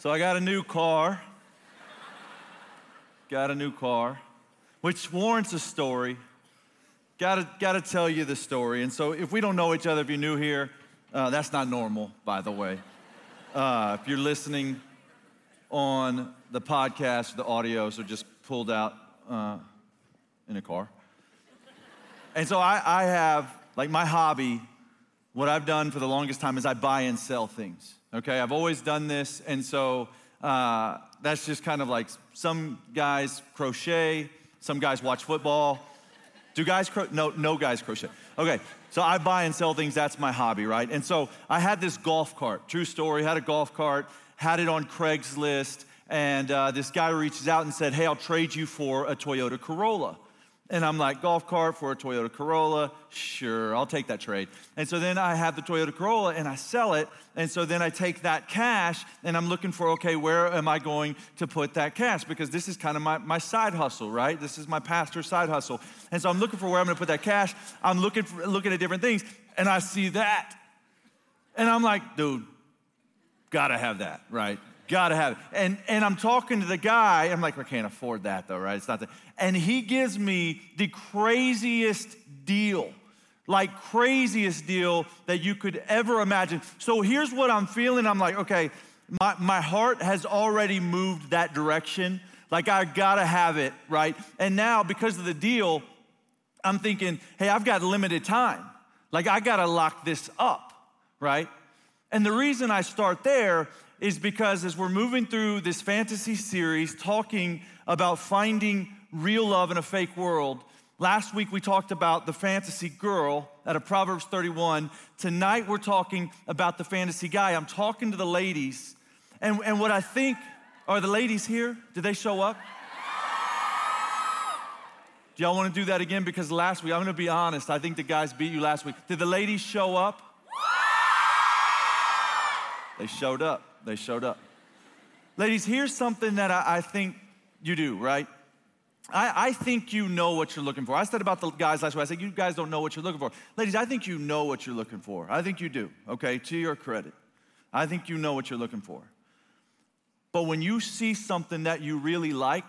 So I got a new car. got a new car, which warrants a story. Gotta, gotta tell you the story. And so if we don't know each other, if you're new here, uh, that's not normal, by the way. Uh, if you're listening on the podcast, the audios are just pulled out uh, in a car. And so I, I have, like, my hobby, what I've done for the longest time is I buy and sell things. Okay, I've always done this, and so uh, that's just kind of like some guys crochet, some guys watch football. Do guys cro- no no guys crochet? Okay, so I buy and sell things. That's my hobby, right? And so I had this golf cart. True story. Had a golf cart. Had it on Craigslist, and uh, this guy reaches out and said, "Hey, I'll trade you for a Toyota Corolla." And I'm like, golf cart for a Toyota Corolla? Sure, I'll take that trade. And so then I have the Toyota Corolla and I sell it. And so then I take that cash and I'm looking for, okay, where am I going to put that cash? Because this is kind of my, my side hustle, right? This is my pastor's side hustle. And so I'm looking for where I'm going to put that cash. I'm looking, for, looking at different things and I see that. And I'm like, dude, gotta have that, right? Gotta have it. And, and I'm talking to the guy. I'm like, I can't afford that though, right? It's not that. And he gives me the craziest deal, like craziest deal that you could ever imagine. So here's what I'm feeling. I'm like, okay, my, my heart has already moved that direction. Like I gotta have it, right? And now because of the deal, I'm thinking, hey, I've got limited time. Like I gotta lock this up, right? And the reason I start there is because as we're moving through this fantasy series talking about finding real love in a fake world, last week we talked about the fantasy girl out of Proverbs 31. Tonight we're talking about the fantasy guy. I'm talking to the ladies, and, and what I think are the ladies here? Did they show up? Do y'all want to do that again? Because last week, I'm going to be honest, I think the guys beat you last week. Did the ladies show up? They showed up. They showed up. Ladies, here's something that I, I think you do, right? I, I, think you know what you're looking for. I said about the guys last week, I said, you guys don't know what you're looking for. Ladies, I think you know what you're looking for. I think you do, okay, to your credit. I think you know what you're looking for. But when you see something that you really like,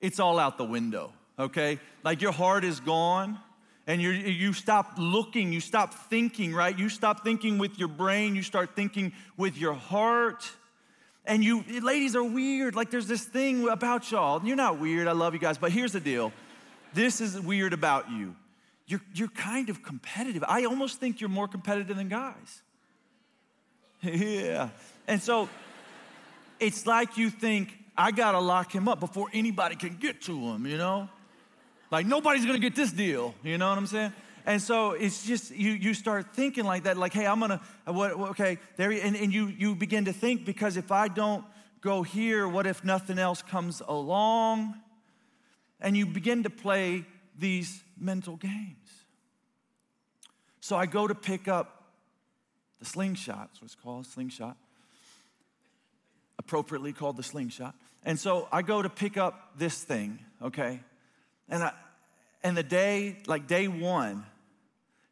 it's all out the window, okay? Like your heart is gone and you you stop looking, you stop thinking, right? You stop thinking with your brain, you start thinking with your heart. And you, ladies are weird. Like there's this thing about y'all. You're not weird. I love you guys. But here's the deal this is weird about you. You're, you're kind of competitive. I almost think you're more competitive than guys. yeah. And so it's like you think, I gotta lock him up before anybody can get to him, you know? Like nobody's gonna get this deal, you know what I'm saying? And so it's just you you start thinking like that, like, hey, I'm gonna what okay, there and, and you you begin to think because if I don't go here, what if nothing else comes along? And you begin to play these mental games. So I go to pick up the slingshot, that's it's called, slingshot. Appropriately called the slingshot. And so I go to pick up this thing, okay? And, I, and the day, like day one,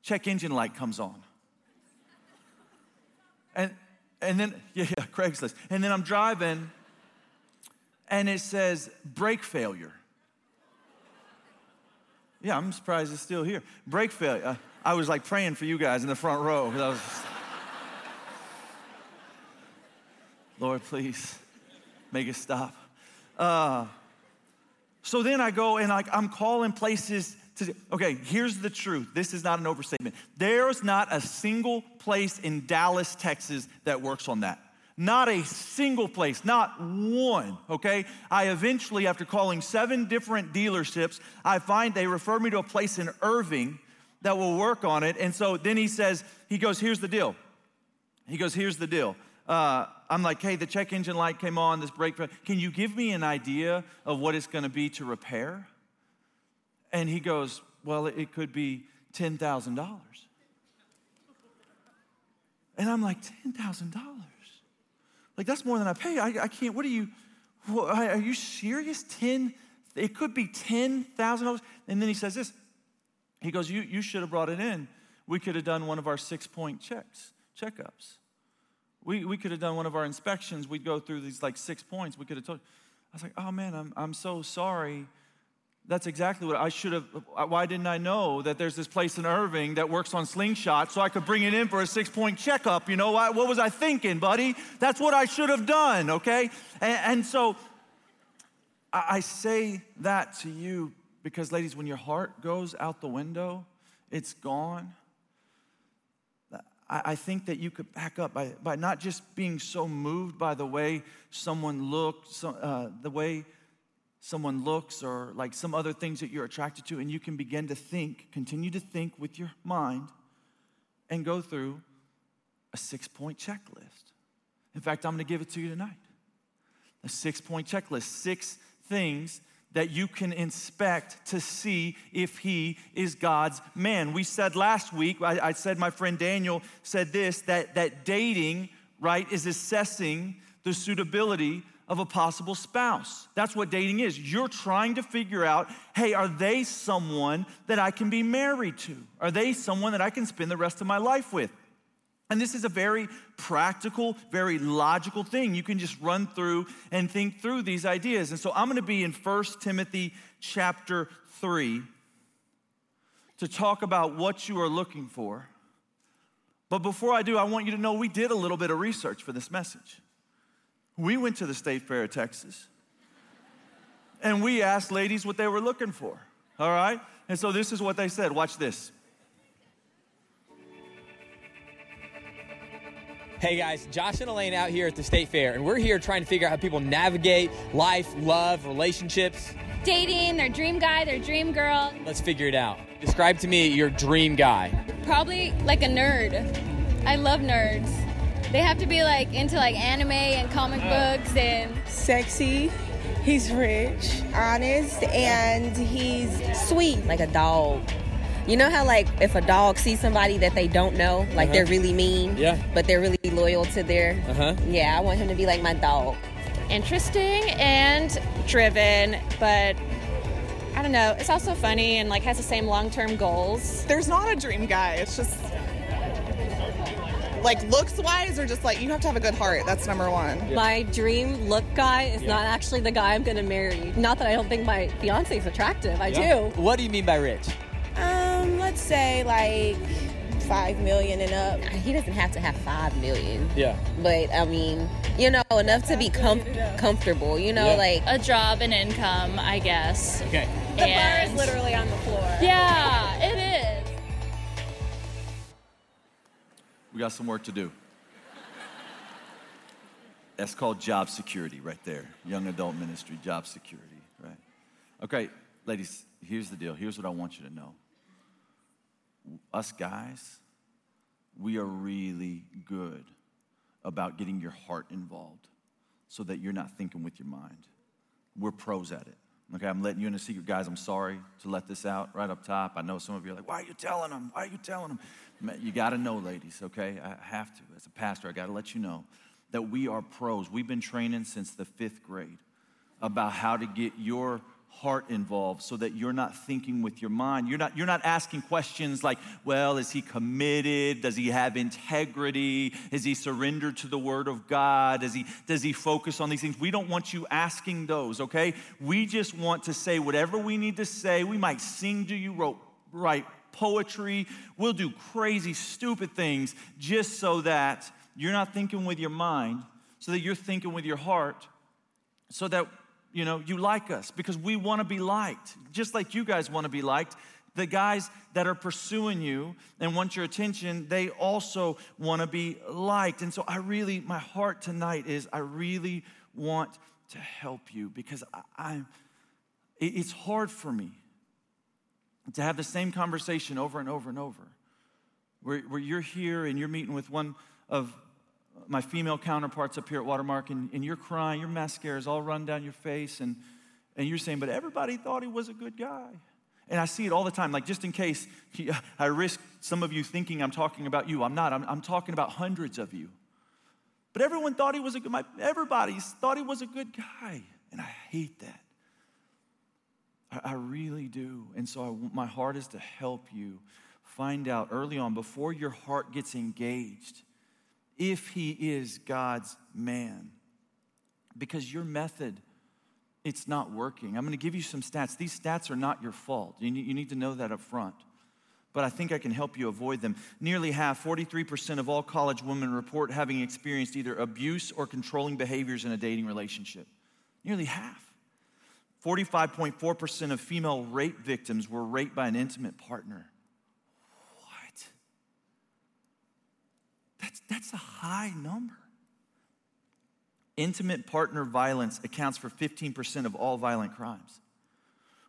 check engine light comes on. And, and then, yeah, yeah, Craigslist. And then I'm driving and it says brake failure. Yeah, I'm surprised it's still here. Brake failure. Uh, I was like praying for you guys in the front row. Was, Lord, please make it stop. Uh, so then I go and like I'm calling places to okay, here's the truth. This is not an overstatement. There's not a single place in Dallas, Texas that works on that. Not a single place, not one, okay? I eventually, after calling seven different dealerships, I find they refer me to a place in Irving that will work on it. And so then he says, he goes, here's the deal. He goes, here's the deal. Uh, I'm like, hey, the check engine light came on, this brake. Can you give me an idea of what it's going to be to repair? And he goes, well, it could be $10,000. And I'm like, $10,000? Like, that's more than I pay. I, I can't, what are you, what, are you serious? 10, it could be $10,000. And then he says this. He goes, you, you should have brought it in. We could have done one of our six point checks, checkups. We, we could have done one of our inspections. We'd go through these like six points. We could have told, I was like, oh man, I'm, I'm so sorry. That's exactly what I should have. Uh, why didn't I know that there's this place in Irving that works on slingshot so I could bring it in for a six point checkup? You know, what was I thinking, buddy? That's what I should have done, okay? And, and so I say that to you because, ladies, when your heart goes out the window, it's gone. I, think that you could back up by, by not just being so moved by the way someone looks, uh, the way someone looks, or like some other things that you're attracted to, and you can begin to think, continue to think with your mind, and go through a six point checklist. In fact, I'm gonna give it to you tonight a six point checklist, six things that you can inspect to see if he is God's man. We said last week, I, I, said my friend Daniel said this that, that dating, right, is assessing the suitability of a possible spouse. That's what dating is. You're trying to figure out hey, are they someone that I can be married to? Are they someone that I can spend the rest of my life with? And this is a very practical, very logical thing. You can just run through and think through these ideas. And so I'm going to be in 1 Timothy chapter 3 to talk about what you are looking for. But before I do, I want you to know we did a little bit of research for this message. We went to the State Fair of Texas and we asked ladies what they were looking for. All right? And so this is what they said. Watch this. Hey guys, Josh and Elaine out here at the State Fair, and we're here trying to figure out how people navigate life, love, relationships, dating, their dream guy, their dream girl. Let's figure it out. Describe to me your dream guy. Probably like a nerd. I love nerds. They have to be like into like anime and comic uh. books and sexy. He's rich, honest, and he's sweet. Like a dog. You know how like if a dog sees somebody that they don't know, like uh-huh. they're really mean, yeah, but they're really loyal to their. Uh-huh. Yeah, I want him to be like my dog. Interesting and driven, but I don't know. It's also funny and like has the same long-term goals. There's not a dream guy. It's just like looks wise or just like you have to have a good heart that's number one my dream look guy is yeah. not actually the guy i'm gonna marry not that i don't think my fiance is attractive i yeah. do what do you mean by rich let's say like five million and up. He doesn't have to have five million. Yeah. But I mean, you know, enough to be com- comfortable. You know, yeah. like a job and income, I guess. Okay. The and bar is literally on the floor. Yeah, it is. We got some work to do. That's called job security right there. Young adult ministry, job security, right? Okay, ladies, here's the deal. Here's what I want you to know us guys, we are really good about getting your heart involved so that you're not thinking with your mind. We're pros at it. Okay, I'm letting you in a secret, guys. I'm sorry to let this out right up top. I know some of you are like, why are you telling them? Why are you telling them? You got to know, ladies, okay? I have to. As a pastor, I got to let you know that we are pros. We've been training since the fifth grade about how to get your heart involved so that you're not thinking with your mind. You're not, you're not asking questions like, well, is he committed? Does he have integrity? Is he surrendered to the word of God? Does he, does he focus on these things? We don't want you asking those, okay? We just want to say whatever we need to say. We might sing to you, wrote, write poetry. We'll do crazy, stupid things just so that you're not thinking with your mind, so that you're thinking with your heart, so that you know, you like us because we want to be liked, just like you guys want to be liked. The guys that are pursuing you and want your attention, they also want to be liked. And so, I really, my heart tonight is I really want to help you because I, am it's hard for me to have the same conversation over and over and over. Where, where you're here and you're meeting with one of my female counterparts up here at Watermark, and, and you're crying, your mascara is all run down your face, and, and you're saying, but everybody thought he was a good guy. And I see it all the time, like just in case I risk some of you thinking I'm talking about you. I'm not, I'm, I'm talking about hundreds of you. But everyone thought he was a good, my, everybody thought he was a good guy. And I hate that. I, I really do. And so I, my heart is to help you find out early on, before your heart gets engaged, if he is God's man. Because your method, it's not working. I'm going to give you some stats. These stats are not your fault. You need, to know that up front. But I think I can help you avoid them. Nearly half, 43% of all college women report having experienced either abuse or controlling behaviors in a dating relationship. Nearly half. 45.4% of female rape victims were raped by an intimate partner. What? That's, that's a high number. Intimate partner violence accounts for 15% of all violent crimes.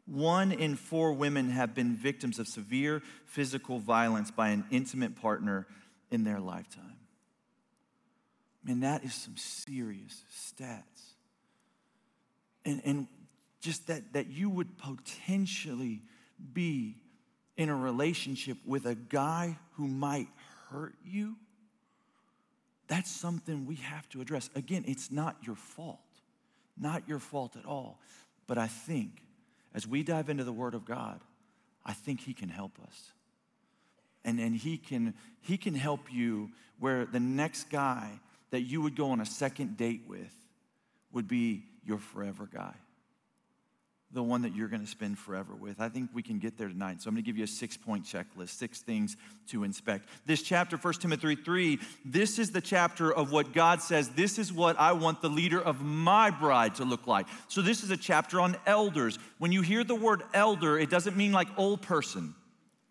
One in four women have been victims of severe physical violence by an intimate partner in their lifetime. Man, that is some serious stats. And, and just that, that you would potentially be in a relationship with a guy who might hurt you, that's something we have to address. Again, it's not your fault, not your fault at all. But I think as we dive into the Word of God, I think He can help us. And, and he, can, he can help you where the next guy that you would go on a second date with would be your forever guy the one that you're going to spend forever with. I think we can get there tonight. So I'm going to give you a six point checklist, six things to inspect. This chapter, 1 Timothy 3, this is the chapter of what God says, this is what I want the leader of my bride to look like. So this is a chapter on elders. When you hear the word elder, it doesn't mean like old person.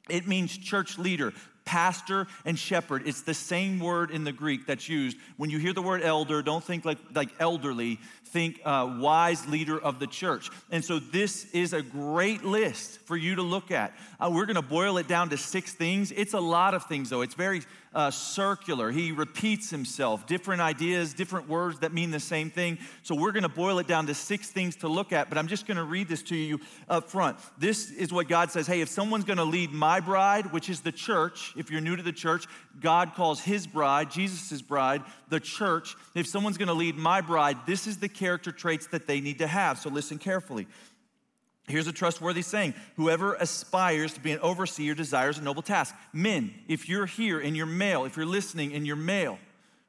It means church leader, pastor and shepherd. It's the same word in the Greek that's used. When you hear the word elder, don't think like, like elderly, think uh, wise leader of the church. And so this is a great list for you to look at. Uh, we're going to boil it down to six things. It's a lot of things, though. It's very uh, circular. He repeats himself, different ideas, different words that mean the same thing. So we're going to boil it down to six things to look at, but I'm just going to read this to you up front. This is what God says Hey, if someone's going to lead my bride, which is the church, if you're new to the church, God calls his bride, Jesus' bride, the church. If someone's going to lead my bride, this is the character traits that they need to have. So listen carefully. Here's a trustworthy saying Whoever aspires to be an overseer desires a noble task. Men, if you're here and you're male, if you're listening and you're male,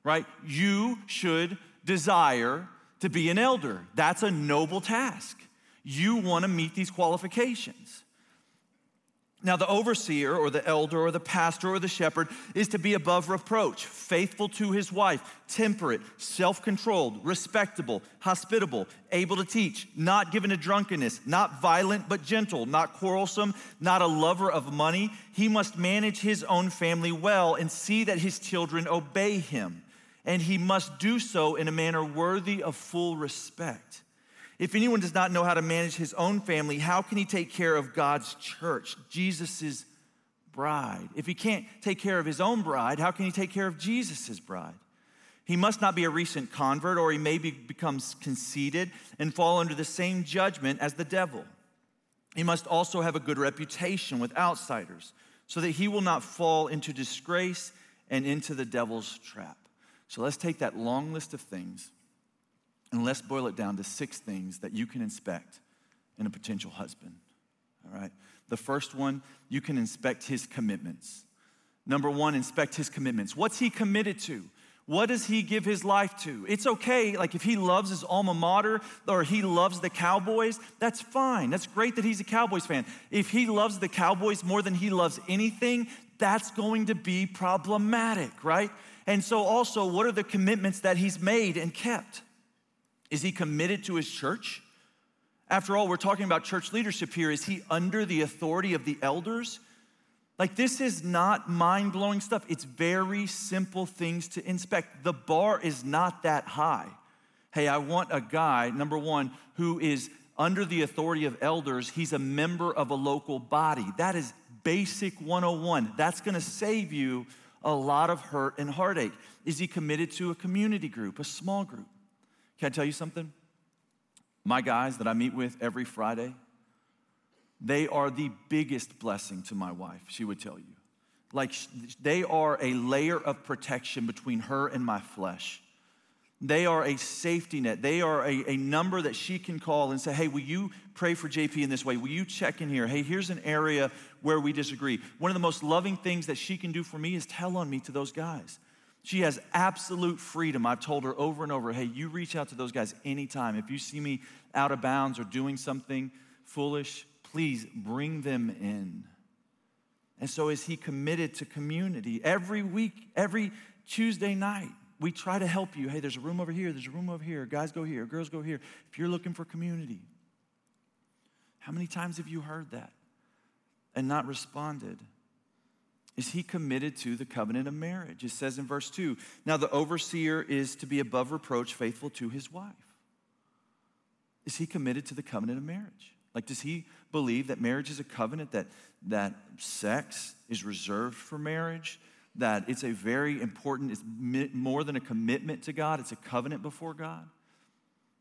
right, you should desire to be an elder. That's a noble task. You want to meet these qualifications. Now, the overseer or the elder or the pastor or the shepherd is to be above reproach, faithful to his wife, temperate, self controlled, respectable, hospitable, able to teach, not given to drunkenness, not violent but gentle, not quarrelsome, not a lover of money. He must manage his own family well and see that his children obey him. And he must do so in a manner worthy of full respect. If anyone does not know how to manage his own family, how can he take care of God's church, Jesus' bride? If he can't take care of his own bride, how can he take care of Jesus' bride? He must not be a recent convert, or he may be, becomes conceited and fall under the same judgment as the devil. He must also have a good reputation with outsiders, so that he will not fall into disgrace and into the devil's trap. So let's take that long list of things and let's boil it down to six things that you can inspect in a potential husband. All right? The first one, you can inspect his commitments. Number one, inspect his commitments. What's he committed to? What does he give his life to? It's okay, like if he loves his alma mater or he loves the Cowboys, that's fine. That's great that he's a Cowboys fan. If he loves the Cowboys more than he loves anything, that's going to be problematic, right? And so, also, what are the commitments that he's made and kept? Is he committed to his church? After all, we're talking about church leadership here. Is he under the authority of the elders? Like, this is not mind blowing stuff. It's very simple things to inspect. The bar is not that high. Hey, I want a guy, number one, who is under the authority of elders. He's a member of a local body. That is basic 101. That's gonna save you a lot of hurt and heartache. Is he committed to a community group, a small group? Can I tell you something? My guys that I meet with every Friday, they are the biggest blessing to my wife, she would tell you. Like they are a layer of protection between her and my flesh. They are a safety net. They are a, a number that she can call and say, Hey, will you pray for JP in this way? Will you check in here? Hey, here's an area where we disagree. One of the most loving things that she can do for me is tell on me to those guys. She has absolute freedom. I've told her over and over hey, you reach out to those guys anytime. If you see me out of bounds or doing something foolish, please bring them in. And so, is he committed to community? Every week, every Tuesday night, we try to help you. Hey, there's a room over here, there's a room over here. Guys go here, girls go here. If you're looking for community, how many times have you heard that and not responded? Is he committed to the covenant of marriage? It says in verse 2 Now the overseer is to be above reproach, faithful to his wife. Is he committed to the covenant of marriage? Like, does he believe that marriage is a covenant, that, that sex is reserved for marriage, that it's a very important, it's more than a commitment to God, it's a covenant before God?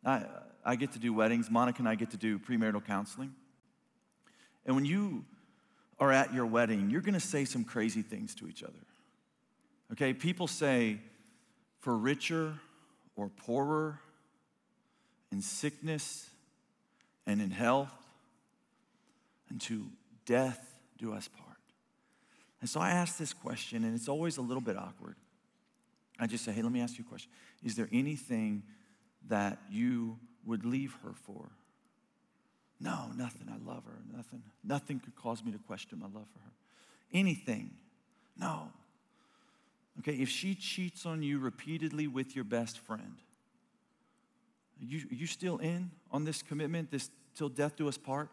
I, I get to do weddings. Monica and I get to do premarital counseling. And when you are at your wedding, you're going to say some crazy things to each other. Okay? People say, for richer or poorer, in sickness and in health, and to death do us part. And so I ask this question, and it's always a little bit awkward. I just say, hey, let me ask you a question. Is there anything that you would leave her for? No, nothing. I love her. Nothing. Nothing could cause me to question my love for her. Anything. No. Okay, if she cheats on you repeatedly with your best friend, are you, are you still in on this commitment, this till death do us part?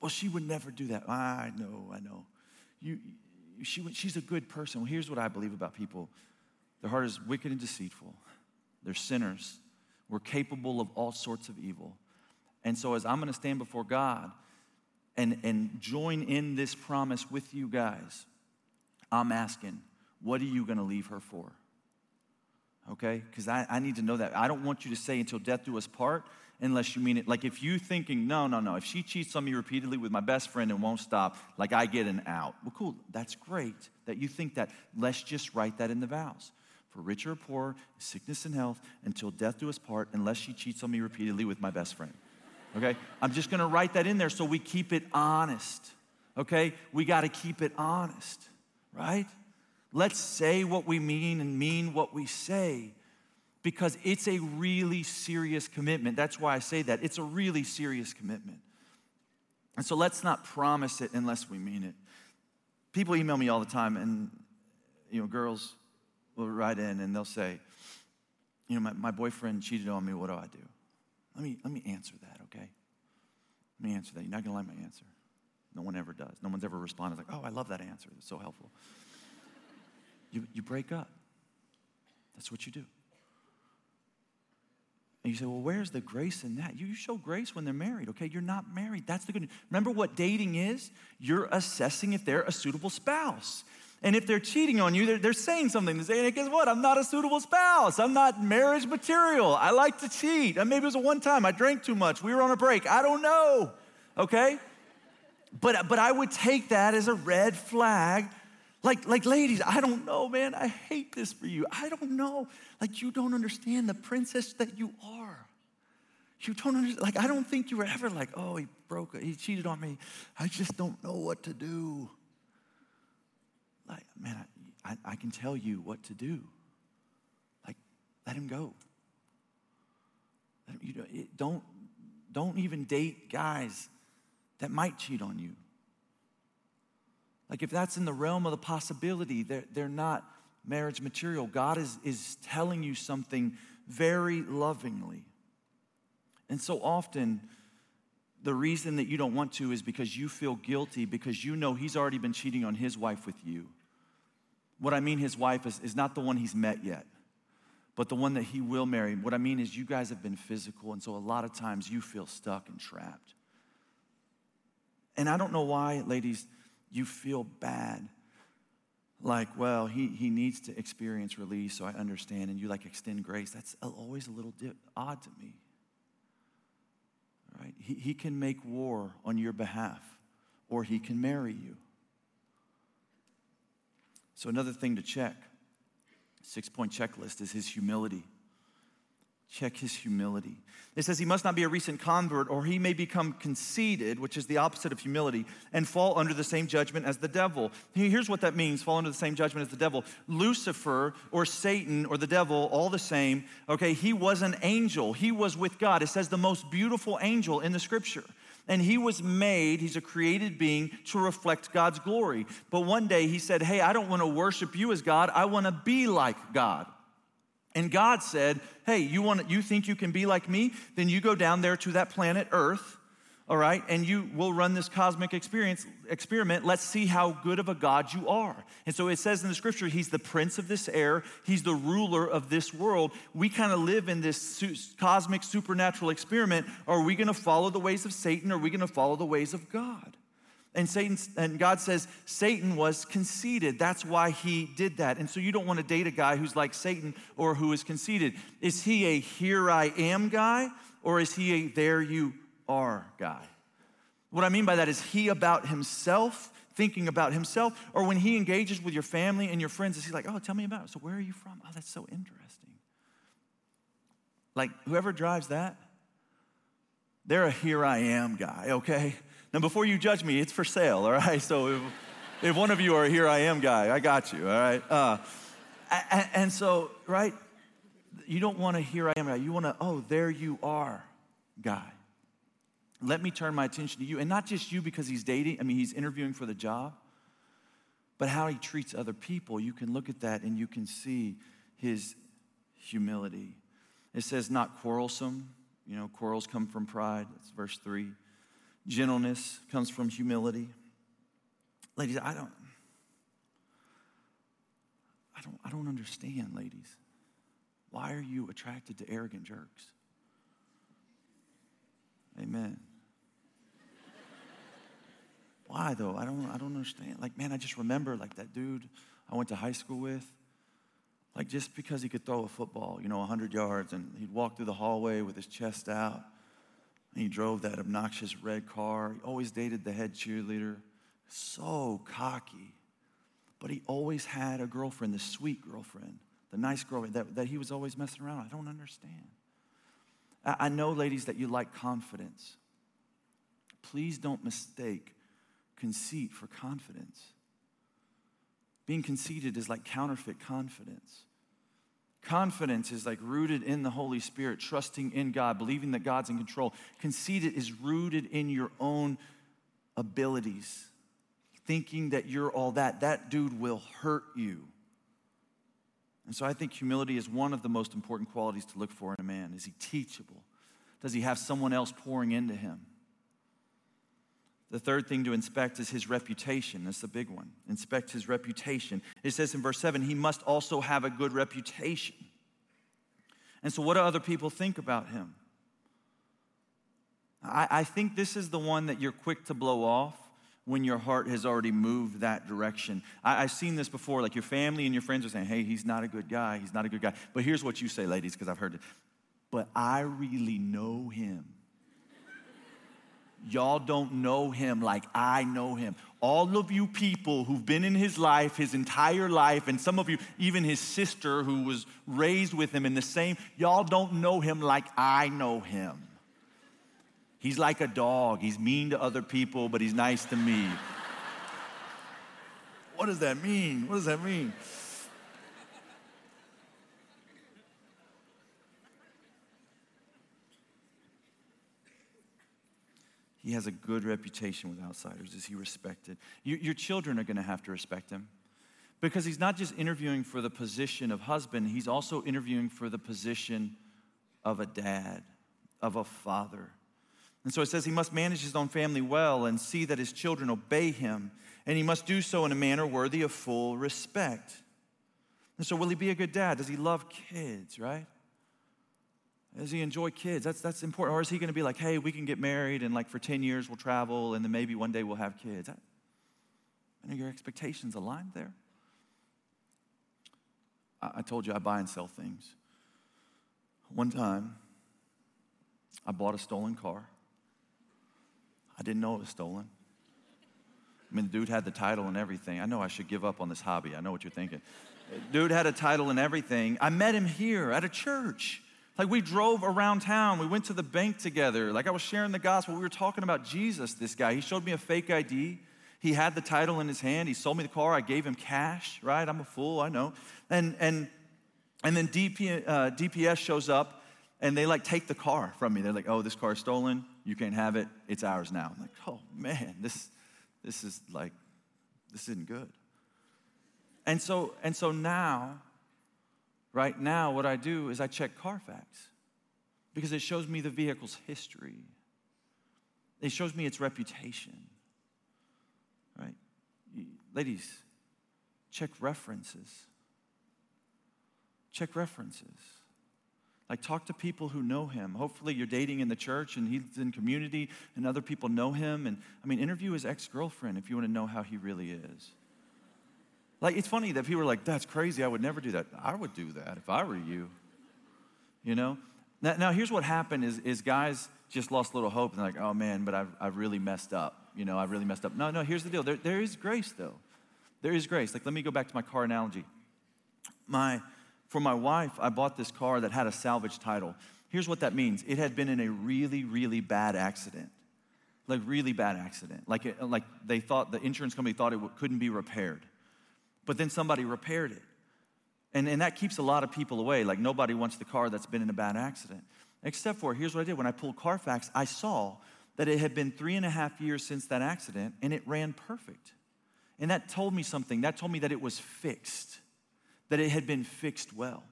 Well, she would never do that. I know, I know. You, she, she's a good person. Well, here's what I believe about people their heart is wicked and deceitful, they're sinners. We're capable of all sorts of evil. And so, as I'm going to stand before God and, and join in this promise with you guys, I'm asking, what are you going to leave her for? Okay? Because I, I need to know that. I don't want you to say until death do us part unless you mean it. Like if you thinking, no, no, no, if she cheats on me repeatedly with my best friend and won't stop, like I get an out. Well, cool. That's great that you think that. Let's just write that in the vows for richer or poor, sickness and health, until death do us part, unless she cheats on me repeatedly with my best friend. Okay? I'm just gonna write that in there so we keep it honest. Okay? We gotta keep it honest, right? Let's say what we mean and mean what we say because it's a really serious commitment. That's why I say that. It's a really serious commitment. And so let's not promise it unless we mean it. People email me all the time, and you know, girls will write in and they'll say, you know, my, my boyfriend cheated on me, what do I do? Let me, let me answer that, okay? Let me answer that. You're not gonna like my answer. No one ever does. No one's ever responded like, oh, I love that answer. It's so helpful. You, you break up. That's what you do. And you say, well, where's the grace in that? You show grace when they're married, okay? You're not married. That's the good news. Remember what dating is? You're assessing if they're a suitable spouse. And if they're cheating on you, they're, they're saying something. They're saying, guess what? I'm not a suitable spouse. I'm not marriage material. I like to cheat. And maybe it was a one time. I drank too much. We were on a break. I don't know. Okay? But, but I would take that as a red flag. Like, like, ladies, I don't know, man. I hate this for you. I don't know. Like, you don't understand the princess that you are. You don't understand. Like, I don't think you were ever like, oh, he broke, he cheated on me. I just don't know what to do like, man, I, I, can tell you what to do. Like, let him go. Let him, you know, it, don't, don't even date guys that might cheat on you. Like, if that's in the realm of the possibility, they're, they're not marriage material. God is, is telling you something very lovingly. And so often, the reason that you don't want to is because you feel guilty because you know he's already been cheating on his wife with you. What I mean, his wife is, is not the one he's met yet, but the one that he will marry. What I mean is, you guys have been physical, and so a lot of times you feel stuck and trapped. And I don't know why, ladies, you feel bad. Like, well, he, he needs to experience release, so I understand, and you like extend grace. That's always a little odd to me right? He, he can make war on your behalf, or he can marry you. So, another thing to check, six point checklist, is his humility. Check his humility. It says he must not be a recent convert, or he may become conceited, which is the opposite of humility, and fall under the same judgment as the devil. Here's what that means fall under the same judgment as the devil. Lucifer, or Satan, or the devil, all the same, okay, he was an angel. He was with God. It says the most beautiful angel in the scripture. And he was made, he's a created being to reflect God's glory. But one day he said, Hey, I don't want to worship you as God, I want to be like God. And God said, Hey, you, want, you think you can be like me? Then you go down there to that planet Earth, all right, and you will run this cosmic experience, experiment. Let's see how good of a God you are. And so it says in the scripture, He's the prince of this air, He's the ruler of this world. We kind of live in this cosmic supernatural experiment. Are we going to follow the ways of Satan or are we going to follow the ways of God? And Satan and God says Satan was conceited. That's why he did that. And so you don't want to date a guy who's like Satan or who is conceited. Is he a here I am guy or is he a there you are guy? What I mean by that is he about himself, thinking about himself, or when he engages with your family and your friends, is he like, oh, tell me about it. So where are you from? Oh, that's so interesting. Like whoever drives that, they're a here I am guy, okay? Now, before you judge me, it's for sale, all right? So if, if one of you are a here I am guy, I got you, all right? Uh, and, and so, right, you don't want a here I am guy. You want to, oh, there you are guy. Let me turn my attention to you. And not just you because he's dating, I mean, he's interviewing for the job, but how he treats other people. You can look at that and you can see his humility. It says, not quarrelsome. You know, quarrels come from pride. That's verse 3. Gentleness comes from humility. Ladies, I don't, I don't, I don't understand, ladies. Why are you attracted to arrogant jerks? Amen. Why though? I don't, I don't understand. Like, man, I just remember like that dude I went to high school with. Like just because he could throw a football, you know, 100 yards, and he'd walk through the hallway with his chest out, and he drove that obnoxious red car. He always dated the head cheerleader. So cocky. But he always had a girlfriend, the sweet girlfriend, the nice girlfriend that, that he was always messing around. I don't understand. I, I know, ladies, that you like confidence. Please don't mistake conceit for confidence. Being conceited is like counterfeit confidence. Confidence is like rooted in the Holy Spirit, trusting in God, believing that God's in control. Conceited is rooted in your own abilities, thinking that you're all that. That dude will hurt you. And so I think humility is one of the most important qualities to look for in a man. Is he teachable? Does he have someone else pouring into him? The third thing to inspect is his reputation. That's the big one. Inspect his reputation. It says in verse 7 he must also have a good reputation. And so, what do other people think about him? I, I think this is the one that you're quick to blow off when your heart has already moved that direction. I, have seen this before. Like your family and your friends are saying, hey, he's not a good guy. He's not a good guy. But here's what you say, ladies, because I've heard it. But I really know him. Y'all don't know him like I know him. All of you people who've been in his life his entire life, and some of you, even his sister who was raised with him in the same, y'all don't know him like I know him. He's like a dog. He's mean to other people, but he's nice to me. what does that mean? What does that mean? He has a good reputation with outsiders. Is he respected? You, your children are going to have to respect him because he's not just interviewing for the position of husband, he's also interviewing for the position of a dad, of a father. And so it says he must manage his own family well and see that his children obey him, and he must do so in a manner worthy of full respect. And so, will he be a good dad? Does he love kids, right? Does he enjoy kids? That's, that's important. Or is he going to be like, hey, we can get married and like for 10 years we'll travel and then maybe one day we'll have kids? I, I your expectations aligned there. I, I told you I buy and sell things. One time, I bought a stolen car. I didn't know it was stolen. I mean, the dude had the title and everything. I know I should give up on this hobby. I know what you're thinking. Dude had a title and everything. I met him here at a church Like we drove around town, we went to the bank together. Like I was sharing the gospel, we were talking about Jesus, this guy. He showed me a fake ID. He had the title in his hand. He sold me the car. I gave him cash, right? I'm a fool, I know. And, and, and then DP, uh, DPS shows up and they like take the car from me. They're like, oh, this car is stolen. You can't have it. It's ours now. I'm like, oh man, this, this is like, this isn't good. And so, and so now, right now, what I do is I check Carfax because it shows me the vehicle's history. It shows me its reputation, right? Ladies, check references. Check references. Like, talk to people who know him. Hopefully, you're dating in the church and he's in community and other people know him. And I mean, interview his ex girlfriend if you want to know how he really is. Like, it's funny that people are like, that's crazy. I would never do that. I would do that if I were you. You know? Now, now here's what happened is, is guys just lost a little hope and they're like, oh man, but I've, I've really messed up. You know, I've really messed up. No, no, here's the deal. There, there is grace, though. There is grace. Like, let me go back to my car analogy. My, for my wife, I bought this car that had a salvage title. Here's what that means it had been in a really, really bad accident. Like, really bad accident. Like, it, like they thought, the insurance company thought it couldn't be repaired. But then somebody repaired it. And, and that keeps a lot of people away. Like, nobody wants the car that's been in a bad accident. Except for, here's what I did. When I pulled Carfax, I saw that it had been three and a half years since that accident and it ran perfect. And that told me something. That told me that it was fixed that it had been fixed well.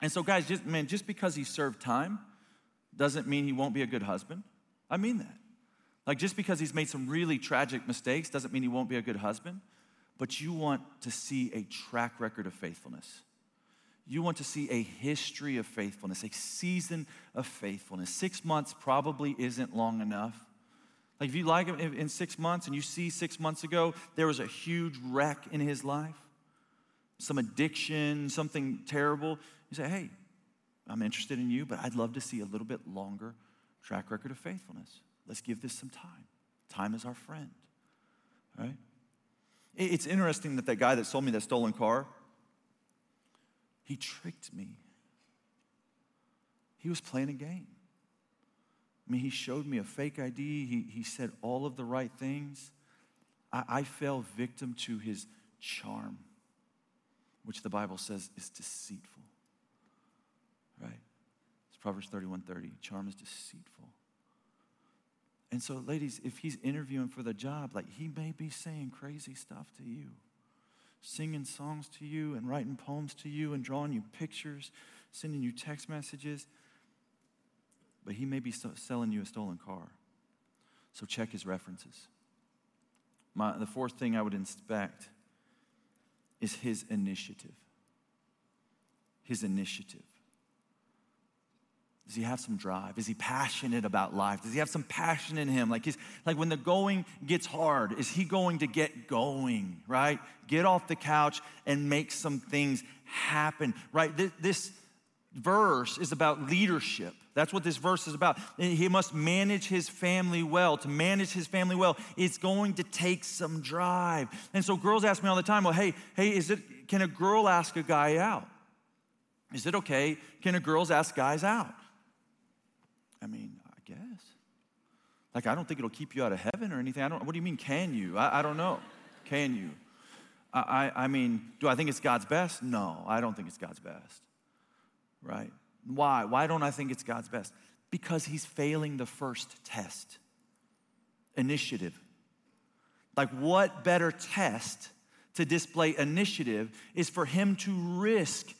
And so, guys, just, man, just because he served time doesn't mean he won't be a good husband. I mean that. Like, just because he's made some really tragic mistakes doesn't mean he won't be a good husband, but you want to see a track record of faithfulness. You want to see a history of faithfulness, a season of faithfulness. Six months probably isn't long enough. Like, if you like him in six months and you see six months ago there was a huge wreck in his life, some addiction, something terrible, you say, hey, I'm interested in you, but I'd love to see a little bit longer track record of faithfulness. Let's give this some time. Time is our friend, right? It's interesting that that guy that sold me that stolen car, he tricked me. He was playing a game. I mean, he showed me a fake ID. He, he said all of the right things. I, I fell victim to his charm which the Bible says is deceitful. Right? It's Proverbs 31 30. Charm is deceitful. And so, ladies, if he's interviewing for the job, like he may be saying crazy stuff to you, singing songs to you, and writing poems to you, and drawing you pictures, sending you text messages, but he may be selling you a stolen car. So, check his references. My, the fourth thing I would inspect is his initiative. His initiative. Does he have some drive? Is he passionate about life? Does he have some passion in him? Like, he's, like when the going gets hard, is he going to get going, right? Get off the couch and make some things happen, right? This, this verse is about leadership. That's what this verse is about. He must manage his family well. To manage his family well, it's going to take some drive. And so girls ask me all the time, well, hey, hey, is it can a girl ask a guy out? Is it okay? Can a girls ask guys out? I mean, I guess. Like, I don't think it'll keep you out of heaven or anything. I don't. What do you mean? Can you? I, I don't know. Can you? I, I, I mean, do I think it's God's best? No, I don't think it's God's best. Right? Why? Why don't I think it's God's best? Because he's failing the first test initiative. Like, what better test to display initiative is for him to risk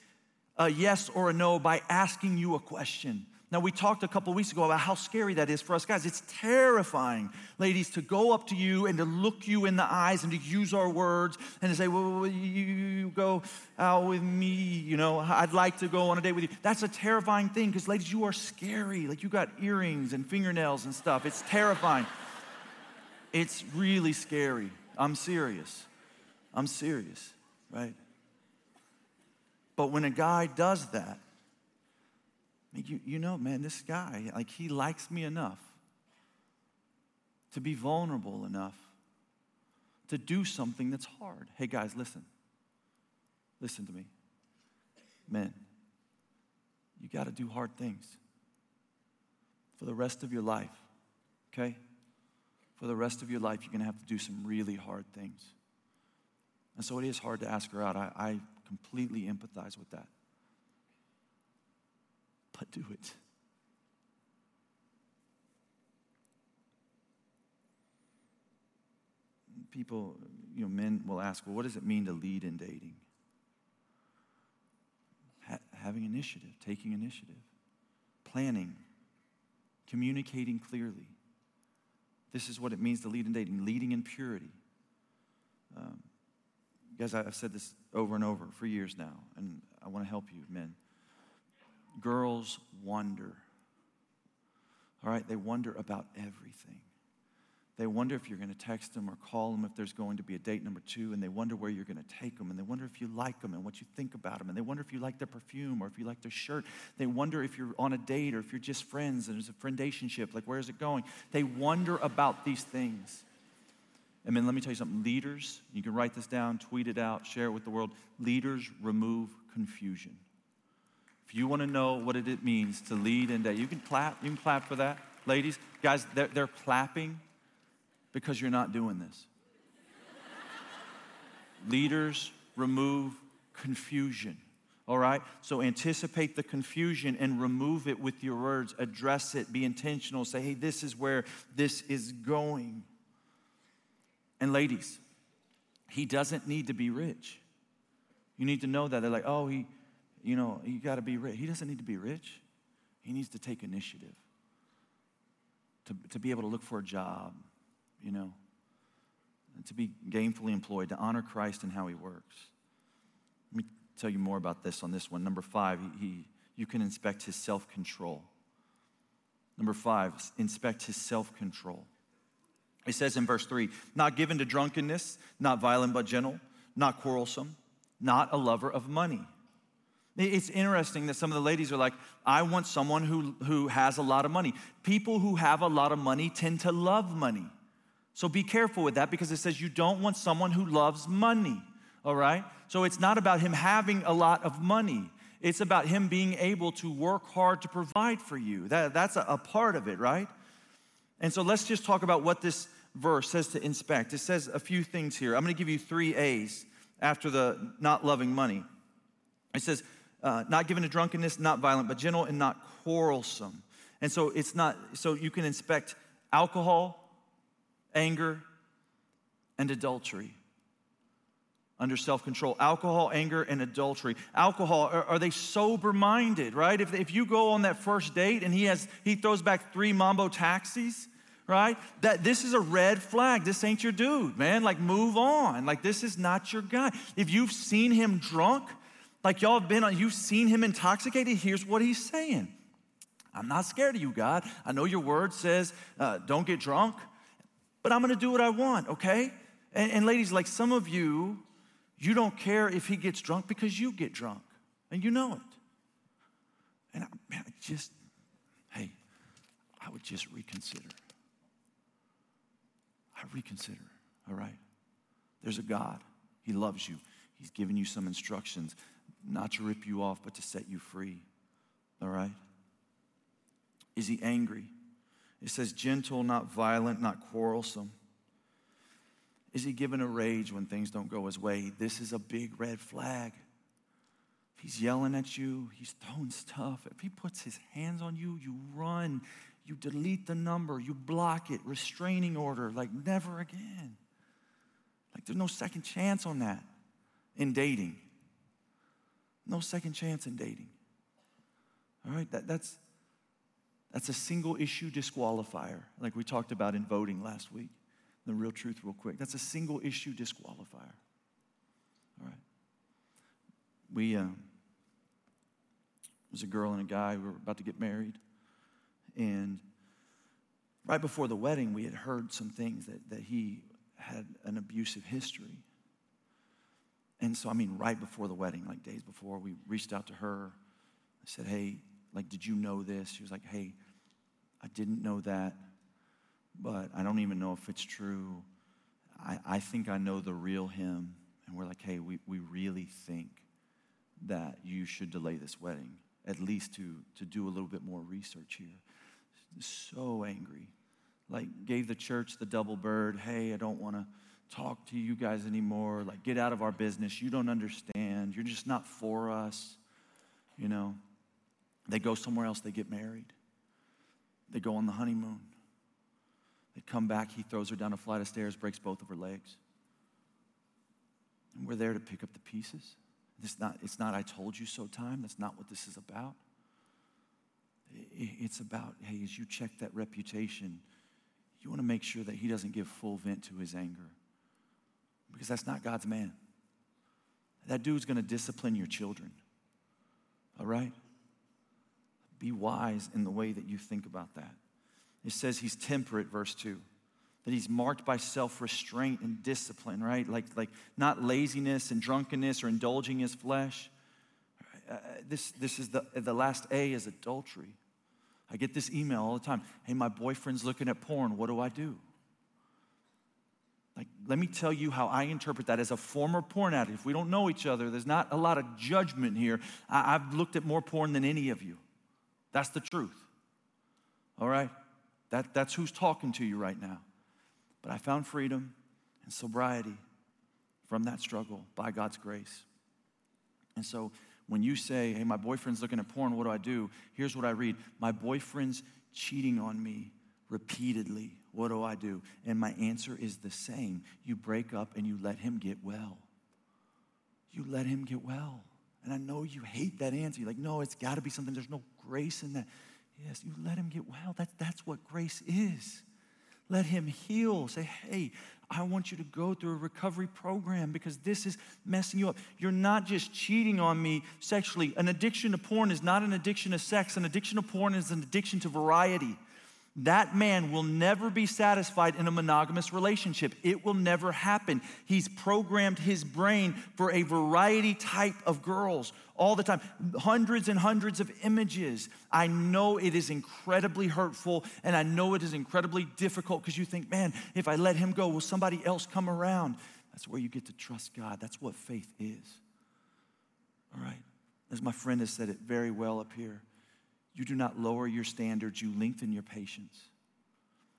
a yes or a no by asking you a question? Now, we talked a couple weeks ago about how scary that is for us guys. It's terrifying, ladies, to go up to you and to look you in the eyes and to use our words and to say, Well, will you go out with me, you know, I'd like to go on a date with you. That's a terrifying thing because, ladies, you are scary. Like, you got earrings and fingernails and stuff. It's terrifying. it's really scary. I'm serious. I'm serious, right? But when a guy does that, you, you know, man, this guy, like, he likes me enough to be vulnerable enough to do something that's hard. Hey, guys, listen. Listen to me. Men, you got to do hard things for the rest of your life, okay? For the rest of your life, you're going to have to do some really hard things. And so it is hard to ask her out. I, I completely empathize with that. But do it. People, you know, men will ask, well, what does it mean to lead in dating? Ha- having initiative, taking initiative, planning, communicating clearly. This is what it means to lead in dating, leading in purity. Um, guys, I've said this over and over for years now, and I want to help you, men. Girls wonder. All right, they wonder about everything. They wonder if you're going to text them or call them if there's going to be a date number two, and they wonder where you're going to take them, and they wonder if you like them and what you think about them, and they wonder if you like their perfume or if you like their shirt. They wonder if you're on a date or if you're just friends and there's a friendationship, like where's it going? They wonder about these things. And then let me tell you something leaders, you can write this down, tweet it out, share it with the world. Leaders remove confusion. You want to know what it means to lead in day, you can clap. You can clap for that, ladies. Guys, they're, they're clapping because you're not doing this. Leaders remove confusion. All right? So anticipate the confusion and remove it with your words. Address it. Be intentional. Say, hey, this is where this is going. And ladies, he doesn't need to be rich. You need to know that. They're like, oh, he, you know, you got to be rich. He doesn't need to be rich. He needs to take initiative to, to be able to look for a job, you know, to be gainfully employed, to honor Christ and how he works. Let me tell you more about this on this one. Number five, he, he you can inspect his self control. Number five, inspect his self control. It says in verse three, not given to drunkenness, not violent but gentle, not quarrelsome, not a lover of money. It's interesting that some of the ladies are like, I want someone who, who has a lot of money. People who have a lot of money tend to love money. So be careful with that because it says you don't want someone who loves money, all right? So it's not about him having a lot of money. It's about him being able to work hard to provide for you. That, that's a, a part of it, right? And so let's just talk about what this verse says to inspect. It says a few things here. I'm going to give you three A's after the not loving money. It says, uh, not given to drunkenness, not violent, but gentle and not quarrelsome. And so it's not, so you can inspect alcohol, anger, and adultery under self control. Alcohol, anger, and adultery. Alcohol, are, are they sober minded, right? If, if you go on that first date and he, has, he throws back three mambo taxis, right? That this is a red flag. This ain't your dude, man. Like, move on. Like, this is not your guy. If you've seen him drunk, like y'all have been on, you've seen him intoxicated, here's what he's saying. I'm not scared of you, God. I know your word says, uh, don't get drunk but I'm gonna do what I want, okay? And, and, ladies, like some of you, you don't care if he gets drunk because you get drunk, and you know it. And I, man, I just, hey, I would just reconsider. I reconsider, all right? There's a God, He loves you, He's given you some instructions, not to rip you off, but to set you free, all right? Is He angry? It says, gentle, not violent, not quarrelsome. Is he given a rage when things don't go his way? This is a big red flag. If he's yelling at you, he's throwing stuff. If he puts his hands on you, you run, you delete the number, you block it, restraining order, like never again. Like there's no second chance on that in dating. No second chance in dating. All right, that, that's that's a single issue disqualifier, like we talked about in voting last week. The real truth, real quick. That's a single issue disqualifier. All right. We, um, was a girl and a guy who were about to get married. And right before the wedding, we had heard some things that, that he had an abusive history. And so, I mean, right before the wedding, like days before, we reached out to her. I said, Hey, like, did you know this? She was like, Hey, I didn't know that, but I don't even know if it's true. I, I think I know the real him. And we're like, hey, we, we really think that you should delay this wedding. at least to, to do a little bit more research here. So angry. Like, gave the church the double bird. Hey, I don't want to talk to you guys anymore. Like, get out of our business. You don't understand. You're just not for us. You know, they go somewhere else, they get married. They go on the honeymoon. They come back, he throws her down a flight of stairs, breaks both of her legs. And we're there to pick up the pieces. It's not, it's not I told you so time. That's not what this is about. It's about, hey, as you check that reputation, you want to make sure that he doesn't give full vent to his anger. Because that's not God's man. That dude's to discipline your children. All right? Be wise in the way that you think about that. It says he's temperate, verse 2 that he's marked by self-restraint and discipline right like like not laziness and drunkenness or indulging his flesh uh, this this is the the last a is adultery i get this email all the time hey my boyfriend's looking at porn what do i do let me tell you how i interpret that as a former porn addict. If we don't know each other there's not a lot of judgment here. I, i've looked at more porn than any of you. That's the truth. All right? That, that's who's talking to you right now. But I found freedom and sobriety from that struggle by God's grace. And so when you say, hey, my boyfriend's looking at porn, what do I do? Here's what I read. My boyfriend's cheating on me repeatedly. What do I do? And my answer is the same. You break up and you let him get well. You let him get well. And I know you hate that answer. You're like, no, it's got to be something. There's no grace in that. Yes, you let him get well. That, that's what grace is. Let him heal. Say, hey, I want you to go through a recovery program because this is messing you up. You're not just cheating on me sexually. An addiction to porn is not an addiction to sex, an addiction to porn is an addiction to variety. That man will never be satisfied in a monogamous relationship. It will never happen. He's programmed his brain for a variety type of girls all the time, hundreds and hundreds of images. I know it is incredibly hurtful and I know it is incredibly difficult because you think, man, if I let him go, will somebody else come around? That's where you get to trust God. That's what faith is. All right. As my friend has said it very well up here. You do not lower your standards, you lengthen your patience.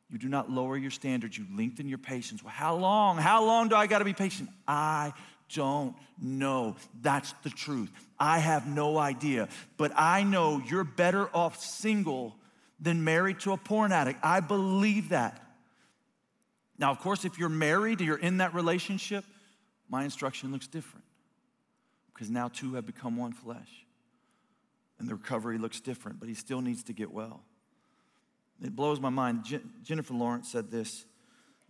You do not lower your standards, you lengthen your patience. Well, how long? How long do I got to be patient? I don't know. That's the truth. I have no idea. But I know you're better off single than married to a porn addict. I believe that. Now, of course, if you're married, you're in that relationship, my instruction looks different because now two have become one flesh and the recovery looks different, but he still needs to get well. It blows my mind. Jennifer Lawrence said this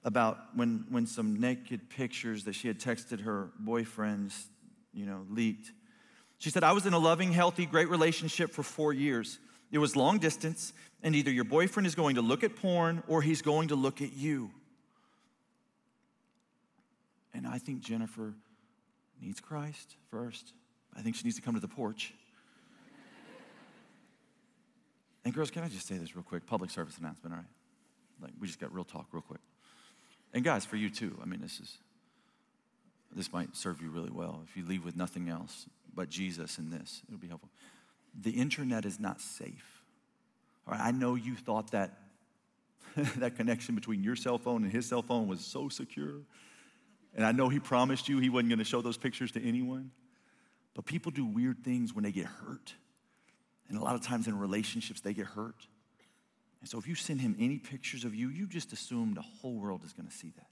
about when, when some naked pictures that she had texted her boyfriends, you know, leaked. She said, I was in a loving, healthy, great relationship for four years. It was long distance, and either your boyfriend is going to look at porn or he's going to look at you. And I think Jennifer needs Christ first. I think she needs to come to the porch. And girls, can I just say this real quick? Public service announcement, all right? Like we just got real talk real quick. And guys, for you too. I mean, this is this might serve you really well if you leave with nothing else but Jesus and this. It'll be helpful. The internet is not safe. All right, I know you thought that that connection between your cell phone and his cell phone was so secure. And I know he promised you he wasn't going to show those pictures to anyone. But people do weird things when they get hurt. And a lot of times in relationships, they get hurt. And so if you send him any pictures of you, you just assume the whole world is going to see that.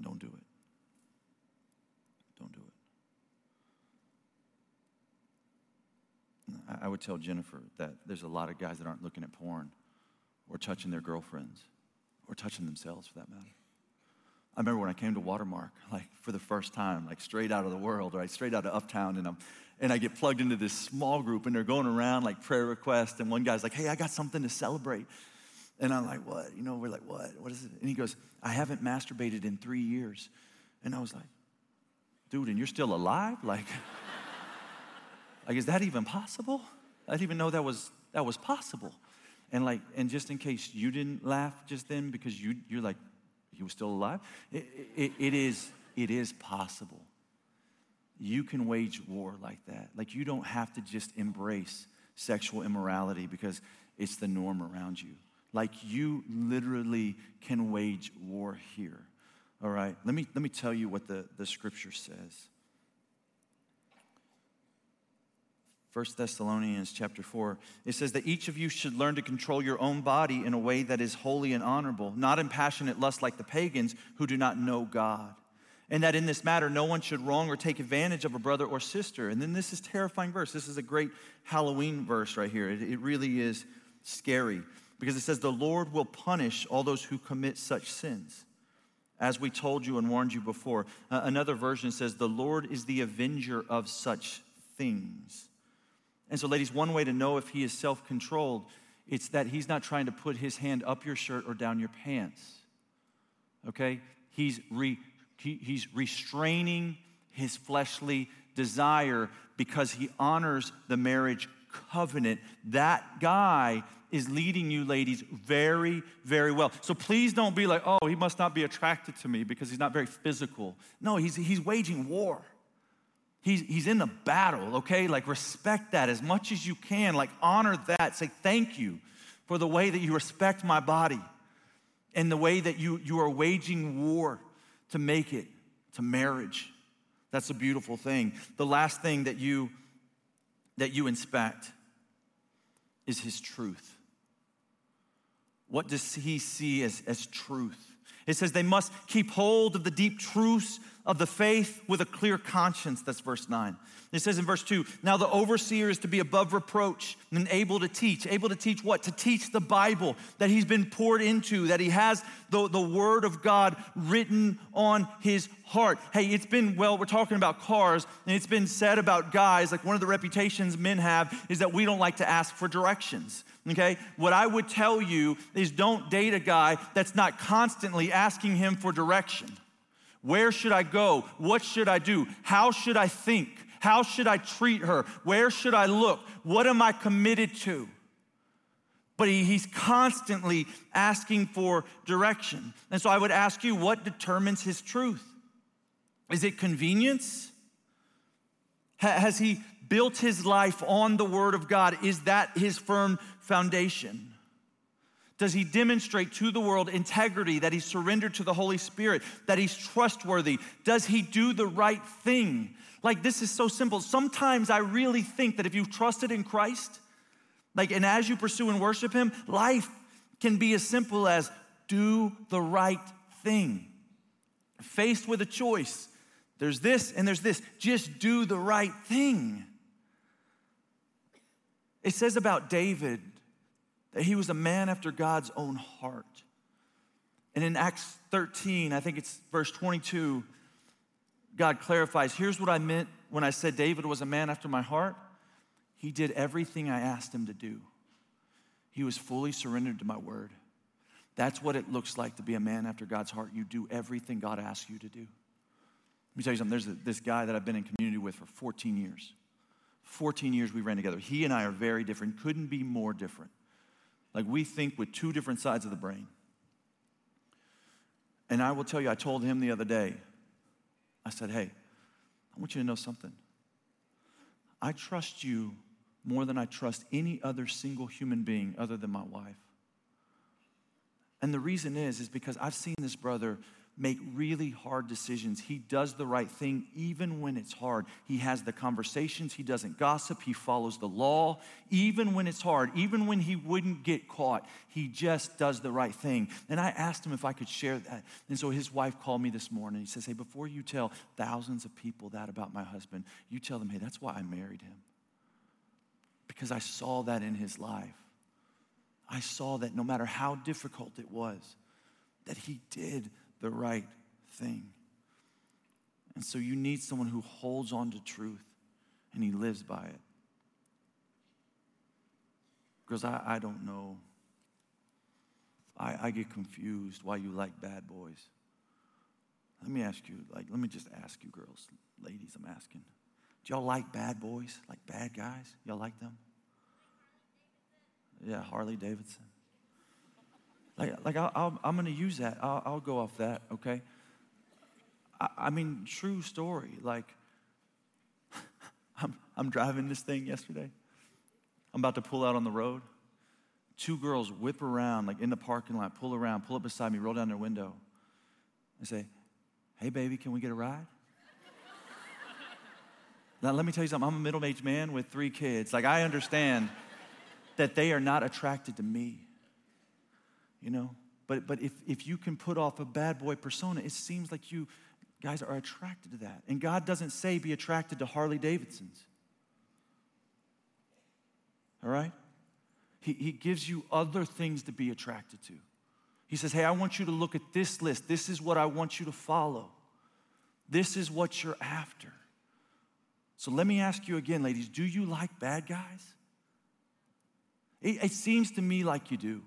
Don't do it. Don't do it. I would tell Jennifer that there's a lot of guys that aren't looking at porn or touching their girlfriends or touching themselves for that matter. I remember when I came to Watermark, like for the first time, like straight out of the world, right? Straight out of Uptown, and I'm and I get plugged into this small group, and they're going around like prayer requests, and one guy's like, "Hey, I got something to celebrate," and I'm like, "What?" You know, we're like, "What? What is it?" And he goes, "I haven't masturbated in three years," and I was like, "Dude, and you're still alive? Like, like is that even possible? I didn't even know that was that was possible." And like, and just in case you didn't laugh just then because you you're like, he was still alive. It, it, it is it is possible. you can wage war like that. Like you don't have to just embrace sexual immorality because it's the norm around you. Like you literally can wage war here. All right, let me, let me tell you what the, the scripture says. 1 Thessalonians chapter 4, it says that each of you should learn to control your own body in a way that is holy and honorable, not in passionate lust like the pagans who do not know God. And that in this matter, no one should wrong or take advantage of a brother or sister. And then this is terrifying verse. This is a great Halloween verse right here. It, it really is scary because it says, The Lord will punish all those who commit such sins as we told you and warned you before. Uh, another version says, The Lord is the avenger of such things. And so, ladies, one way to know if he is self controlled, it's that he's not trying to put his hand up your shirt or down your pants. Okay? He's, re, he, he's restraining his fleshly desire because he honors the marriage covenant. That guy is leading you, ladies, very, very well. So please don't be like, oh, he must not be attracted to me because he's not very physical. No, he's, he's waging war. He's, he's in the battle, okay? Like, respect that as much as you can. Like, honor that. Say, thank you for the way that you respect my body and the way that you, you are waging war to make it to marriage. That's a beautiful thing. The last thing that you, that you inspect is his truth. What does he see as, as truth? It says they must keep hold of the deep truths of the faith with a clear conscience. That's verse 9. It says in verse 2 Now the overseer is to be above reproach and able to teach. Able to teach what? To teach the Bible that he's been poured into, that he has the, the word of God written on his heart. Hey, it's been, well, we're talking about cars, and it's been said about guys, like one of the reputations men have is that we don't like to ask for directions. Okay? What I would tell you is don't date a guy that's not constantly asking him for direction. Where should I go? What should I do? How should I think? How should I treat her? Where should I look? What am I committed to? But he, he's constantly asking for direction. And so I would ask you, what determines his truth? Is it convenience? Ha, has he built his life on the Word of God? Is that his firm foundation? Does he demonstrate to the world integrity, that he's surrendered to the Holy Spirit, that he's trustworthy? Does he do the right thing? Like, this is so simple. Sometimes I really think that if you've trusted in Christ, like, and as you pursue and worship him, life can be as simple as do the right thing. Faced with a choice, there's this and there's this. Just do the right thing. It says about David that he was a man after God's own heart. And in Acts 13, I think it's verse 22, God clarifies here's what I meant when I said David was a man after my heart. He did everything I asked him to do, he was fully surrendered to my word. That's what it looks like to be a man after God's heart. You do everything God asks you to do. Let me tell you something. There's this guy that I've been in community with for 14 years. 14 years we ran together. He and I are very different, couldn't be more different. Like we think with two different sides of the brain. And I will tell you, I told him the other day, I said, hey, I want you to know something. I trust you more than I trust any other single human being other than my wife. And the reason is, is because I've seen this brother make really hard decisions. He does the right thing even when it's hard. He has the conversations, he doesn't gossip, he follows the law. Even when it's hard, even when he wouldn't get caught, he just does the right thing. And I asked him if I could share that. And so his wife called me this morning. He says, Hey, before you tell thousands of people that about my husband, you tell them, Hey, that's why I married him. Because I saw that in his life. I saw that no matter how difficult it was, that he did the right thing. And so you need someone who holds on to truth and he lives by it. Because I, I don't know. I, I get confused why you like bad boys. Let me ask you, like, let me just ask you, girls, ladies, I'm asking. Do y'all like bad boys? Like bad guys? Y'all like them? Yeah, Harley Davidson. Like, like i am going to use that. I'll, I'll, go off that, okay? I, I mean, true story. Like, I'm, I'm driving this thing yesterday. I'm about to pull out on the road. Two girls whip around, like in the parking lot, pull around, pull up beside me, roll down their window, and say, Hey, baby, can we get a ride? now, let me tell you something. I'm a middle aged man with three kids. Like, I understand that they are not attracted to me, you know? But, but if, if you can put off a bad boy persona, it seems like you guys are attracted to that. And God doesn't say be attracted to Harley Davidsons. All right? He, he gives you other things to be attracted to. He says, Hey, I want you to look at this list. This is what I want you to follow. This is what you're after. So let me ask you again, ladies do you like bad guys? It, it seems to me like you do.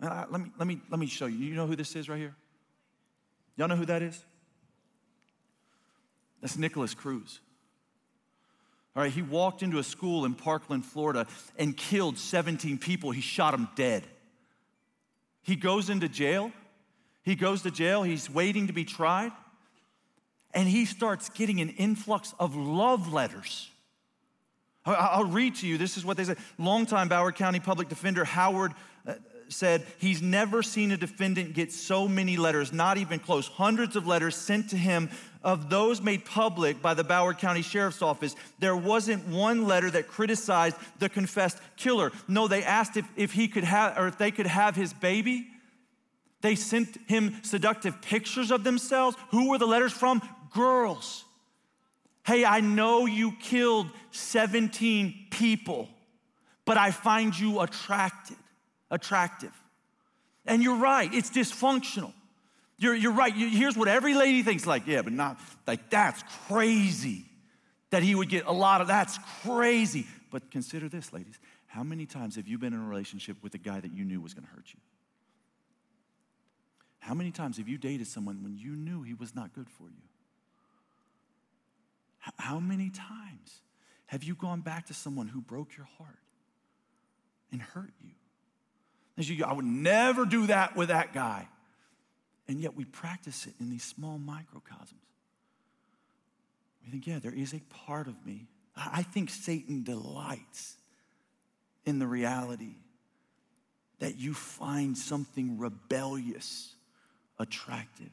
Uh, let, me, let, me, let me show you. You know who this is right here? Y'all know who that is? That's Nikolas Cruz. All right, he walked into a school in Parkland, Florida, and killed 17 people. He shot them dead. He goes into jail. He goes to jail. He's waiting to be tried. And he starts getting an influx of love letters. I'll read to you. This is what they said. Longtime Broward County Public Defender Howard said he's never seen a defendant get so many letters, not even close, hundreds of letters sent to him of those made public by the Broward County Sheriff's Office. There wasn't one letter that criticized the confessed killer. No, they asked if, if he could have, or if they could have his baby. They sent him seductive pictures of themselves. Who were the letters from? Girls. Hey, I know you killed 17 people, but I find you attracted attractive. And you're right, it's dysfunctional. You're, you're right. You, here's what every lady thinks like, yeah, but not like that's crazy that he would get a lot of that's crazy. But consider this, ladies. How many times have you been in a relationship with a guy that you knew was going to hurt you? How many times have you dated someone when you knew he was not good for you? How many times have you gone back to someone who broke your heart and hurt you? I would never do that with that guy. And yet we practice it in these small microcosms. We think, yeah, there is a part of me. I think Satan delights in the reality that you find something rebellious attractive.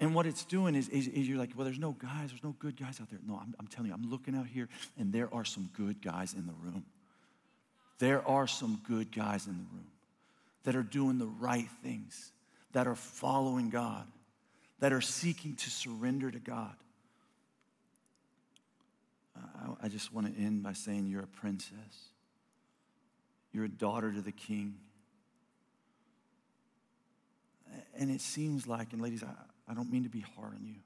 And what it's doing is, is, is, you're like, well, there's no guys, there's no good guys out there. No, I'm, I'm telling you, I'm looking out here, and there are some good guys in the room there are some good guys in the room that are doing the right things, that are following God, that are seeking to surrender to God. I, just want to end by saying you're a princess. You're a daughter to the king. And it seems like, and ladies, I, I don't mean to be hard on you.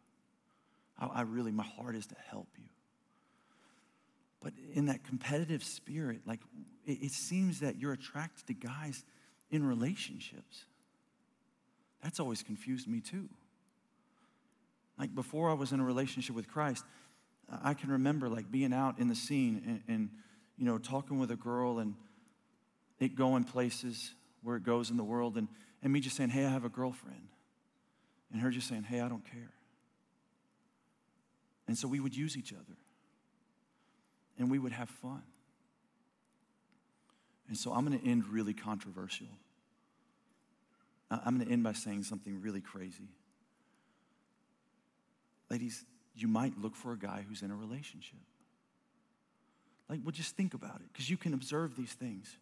I, I really, my heart is to help you. But in that competitive spirit, like it, it seems that you're attracted to guys in relationships. That's always confused me too. Like before I was in a relationship with Christ, I can remember like being out in the scene and, and you know talking with a girl and it going places where it goes in the world and, and me just saying, hey, I have a girlfriend. And her just saying, hey, I don't care. And so we would use each other and we would have fun. And so I'm going to end really controversial. I'm going to end by saying something really crazy. Ladies, you might look for a guy who's in a relationship. Like, well, just think about it, because you can observe these things,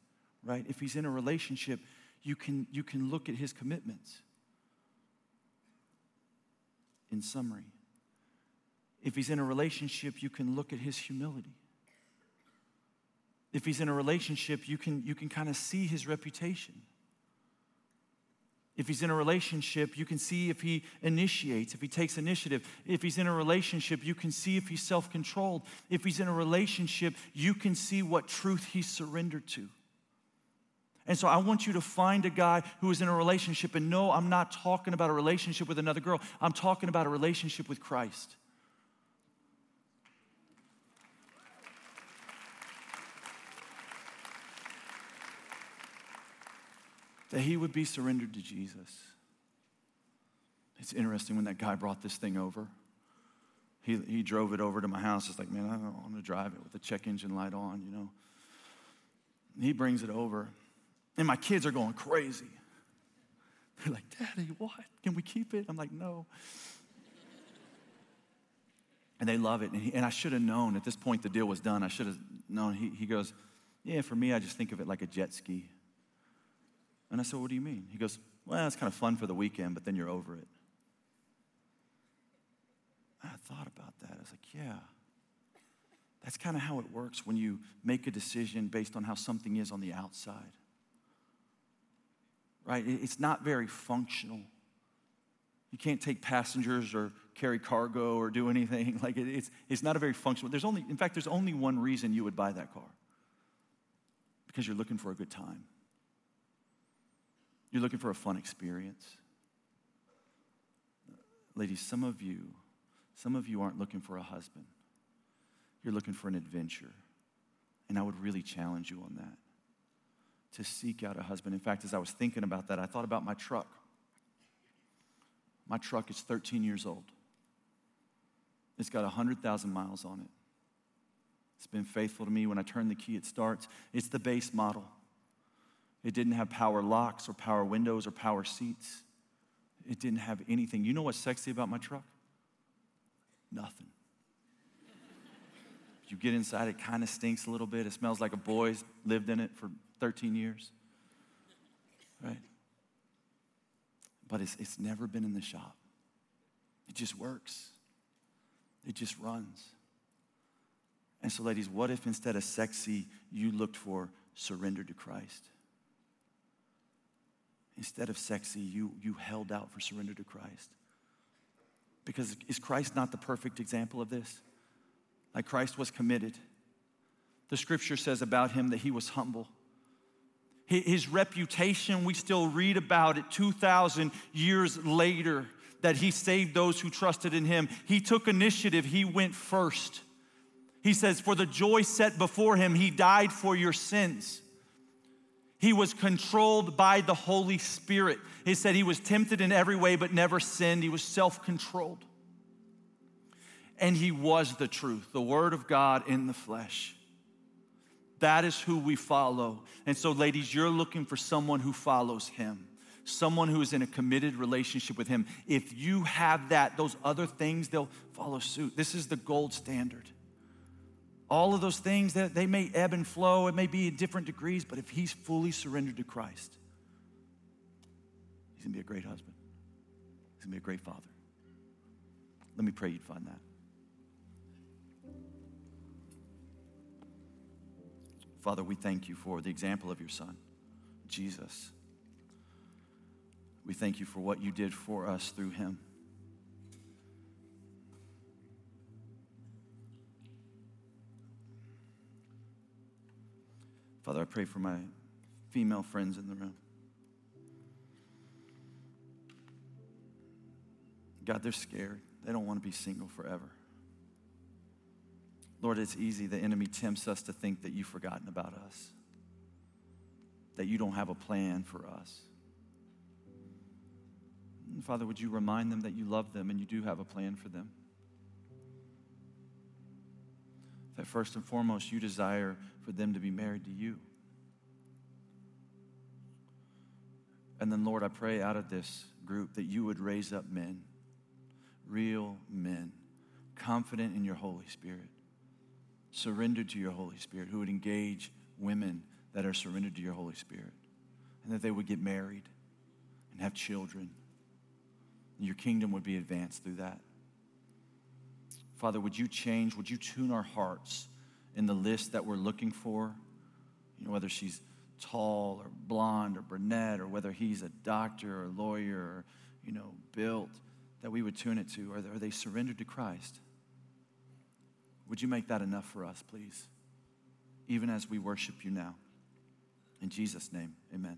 right? If he's in a relationship, you can, you can look at his commitments. In summary, if he's in a relationship, you can look at his humility if he's in a relationship, you can, you can kind of see his reputation. If he's in a relationship, you can see if he initiates, if he takes initiative. If he's in a relationship, you can see if he's self controlled. If he's in a relationship, you can see what truth he's surrendered to. And so I want you to find a guy who is in a relationship. And no, I'm not talking about a relationship with another girl, I'm talking about a relationship with Christ. That he would be surrendered to Jesus. It's interesting when that guy brought this thing over. he, he drove it over to my house. It's like, man, I don't want to drive it with the check engine light on, you know. He brings it over, and my kids are going crazy. They're like, Daddy, what? Can we keep it? I'm like, no. And they love it. And, he, and I should have known at this point the deal was done. I should have known. He, he goes, Yeah, for me, I just think of it like a jet ski. And I said, What do you mean? He goes, Well, it's kind of fun for the weekend, but then you're over it. I thought about that. I was like, yeah. That's kind of how it works when you make a decision based on how something is on the outside. Right? It's not very functional. You can't take passengers or carry cargo or do anything. Like it's, it's not a very functional. There's only, in fact, there's only one reason you would buy that car. Because you're looking for a good time. You're looking for a fun experience. Ladies, some of you some of you aren't looking for a husband, you're looking for an adventure. And I would really challenge you on that to seek out a husband. In fact, as I was thinking about that, I thought about my truck. My truck is 13 years old. It's got 100,000 miles on it. It's been faithful to me. When I turn the key, it starts. It's the base model. It didn't have power locks or power windows or power seats. It didn't have anything. You know what's sexy about my truck? Nothing. You get inside, it kind of stinks a little bit. It smells like a boy's lived in it for 13 years. Right? But it's, it's never been in the shop. It just works, it just runs. And so, ladies, what if instead of sexy, you looked for surrender to Christ? Instead of sexy, you, you held out for surrender to Christ. Because is Christ not the perfect example of this? Like Christ was committed. The scripture says about him that he was humble. His reputation, we still read about it 2,000 years later that he saved those who trusted in him. He took initiative, he went first. He says, For the joy set before him, he died for your sins. He was controlled by the Holy Spirit. He said he was tempted in every way but never sinned. He was self controlled. And he was the truth, the Word of God in the flesh. That is who we follow. And so, ladies, you're looking for someone who follows him, someone who is in a committed relationship with him. If you have that, those other things, they'll follow suit. This is the gold standard. All of those things that they may ebb and flow, it may be in different degrees, but if he's fully surrendered to Christ, he's gonna be a great husband. He's gonna be a great father. Let me pray you'd find that. Father, we thank you for the example of your son, Jesus. We thank you for what you did for us through him. Father, I pray for my female friends in the room. God, they're scared. They don't want to be single forever. Lord, it's easy. The enemy tempts us to think that you've forgotten about us, that you don't have a plan for us. And Father, would you remind them that you love them and you do have a plan for them? That first and foremost, you desire for them to be married to you. And then, Lord, I pray out of this group that you would raise up men, real men, confident in your Holy Spirit, surrendered to your Holy Spirit, who would engage women that are surrendered to your Holy Spirit, and that they would get married and have children. Your kingdom would be advanced through that. Father, would you change, would you tune our hearts in the list that we're looking for, you know, whether she's tall or blonde or brunette or whether he's a doctor or lawyer or, you know, built, that we would tune it to. Are they, are they surrendered to Christ? Would you make that enough for us, please? Even as we worship you now. In Jesus' name, amen.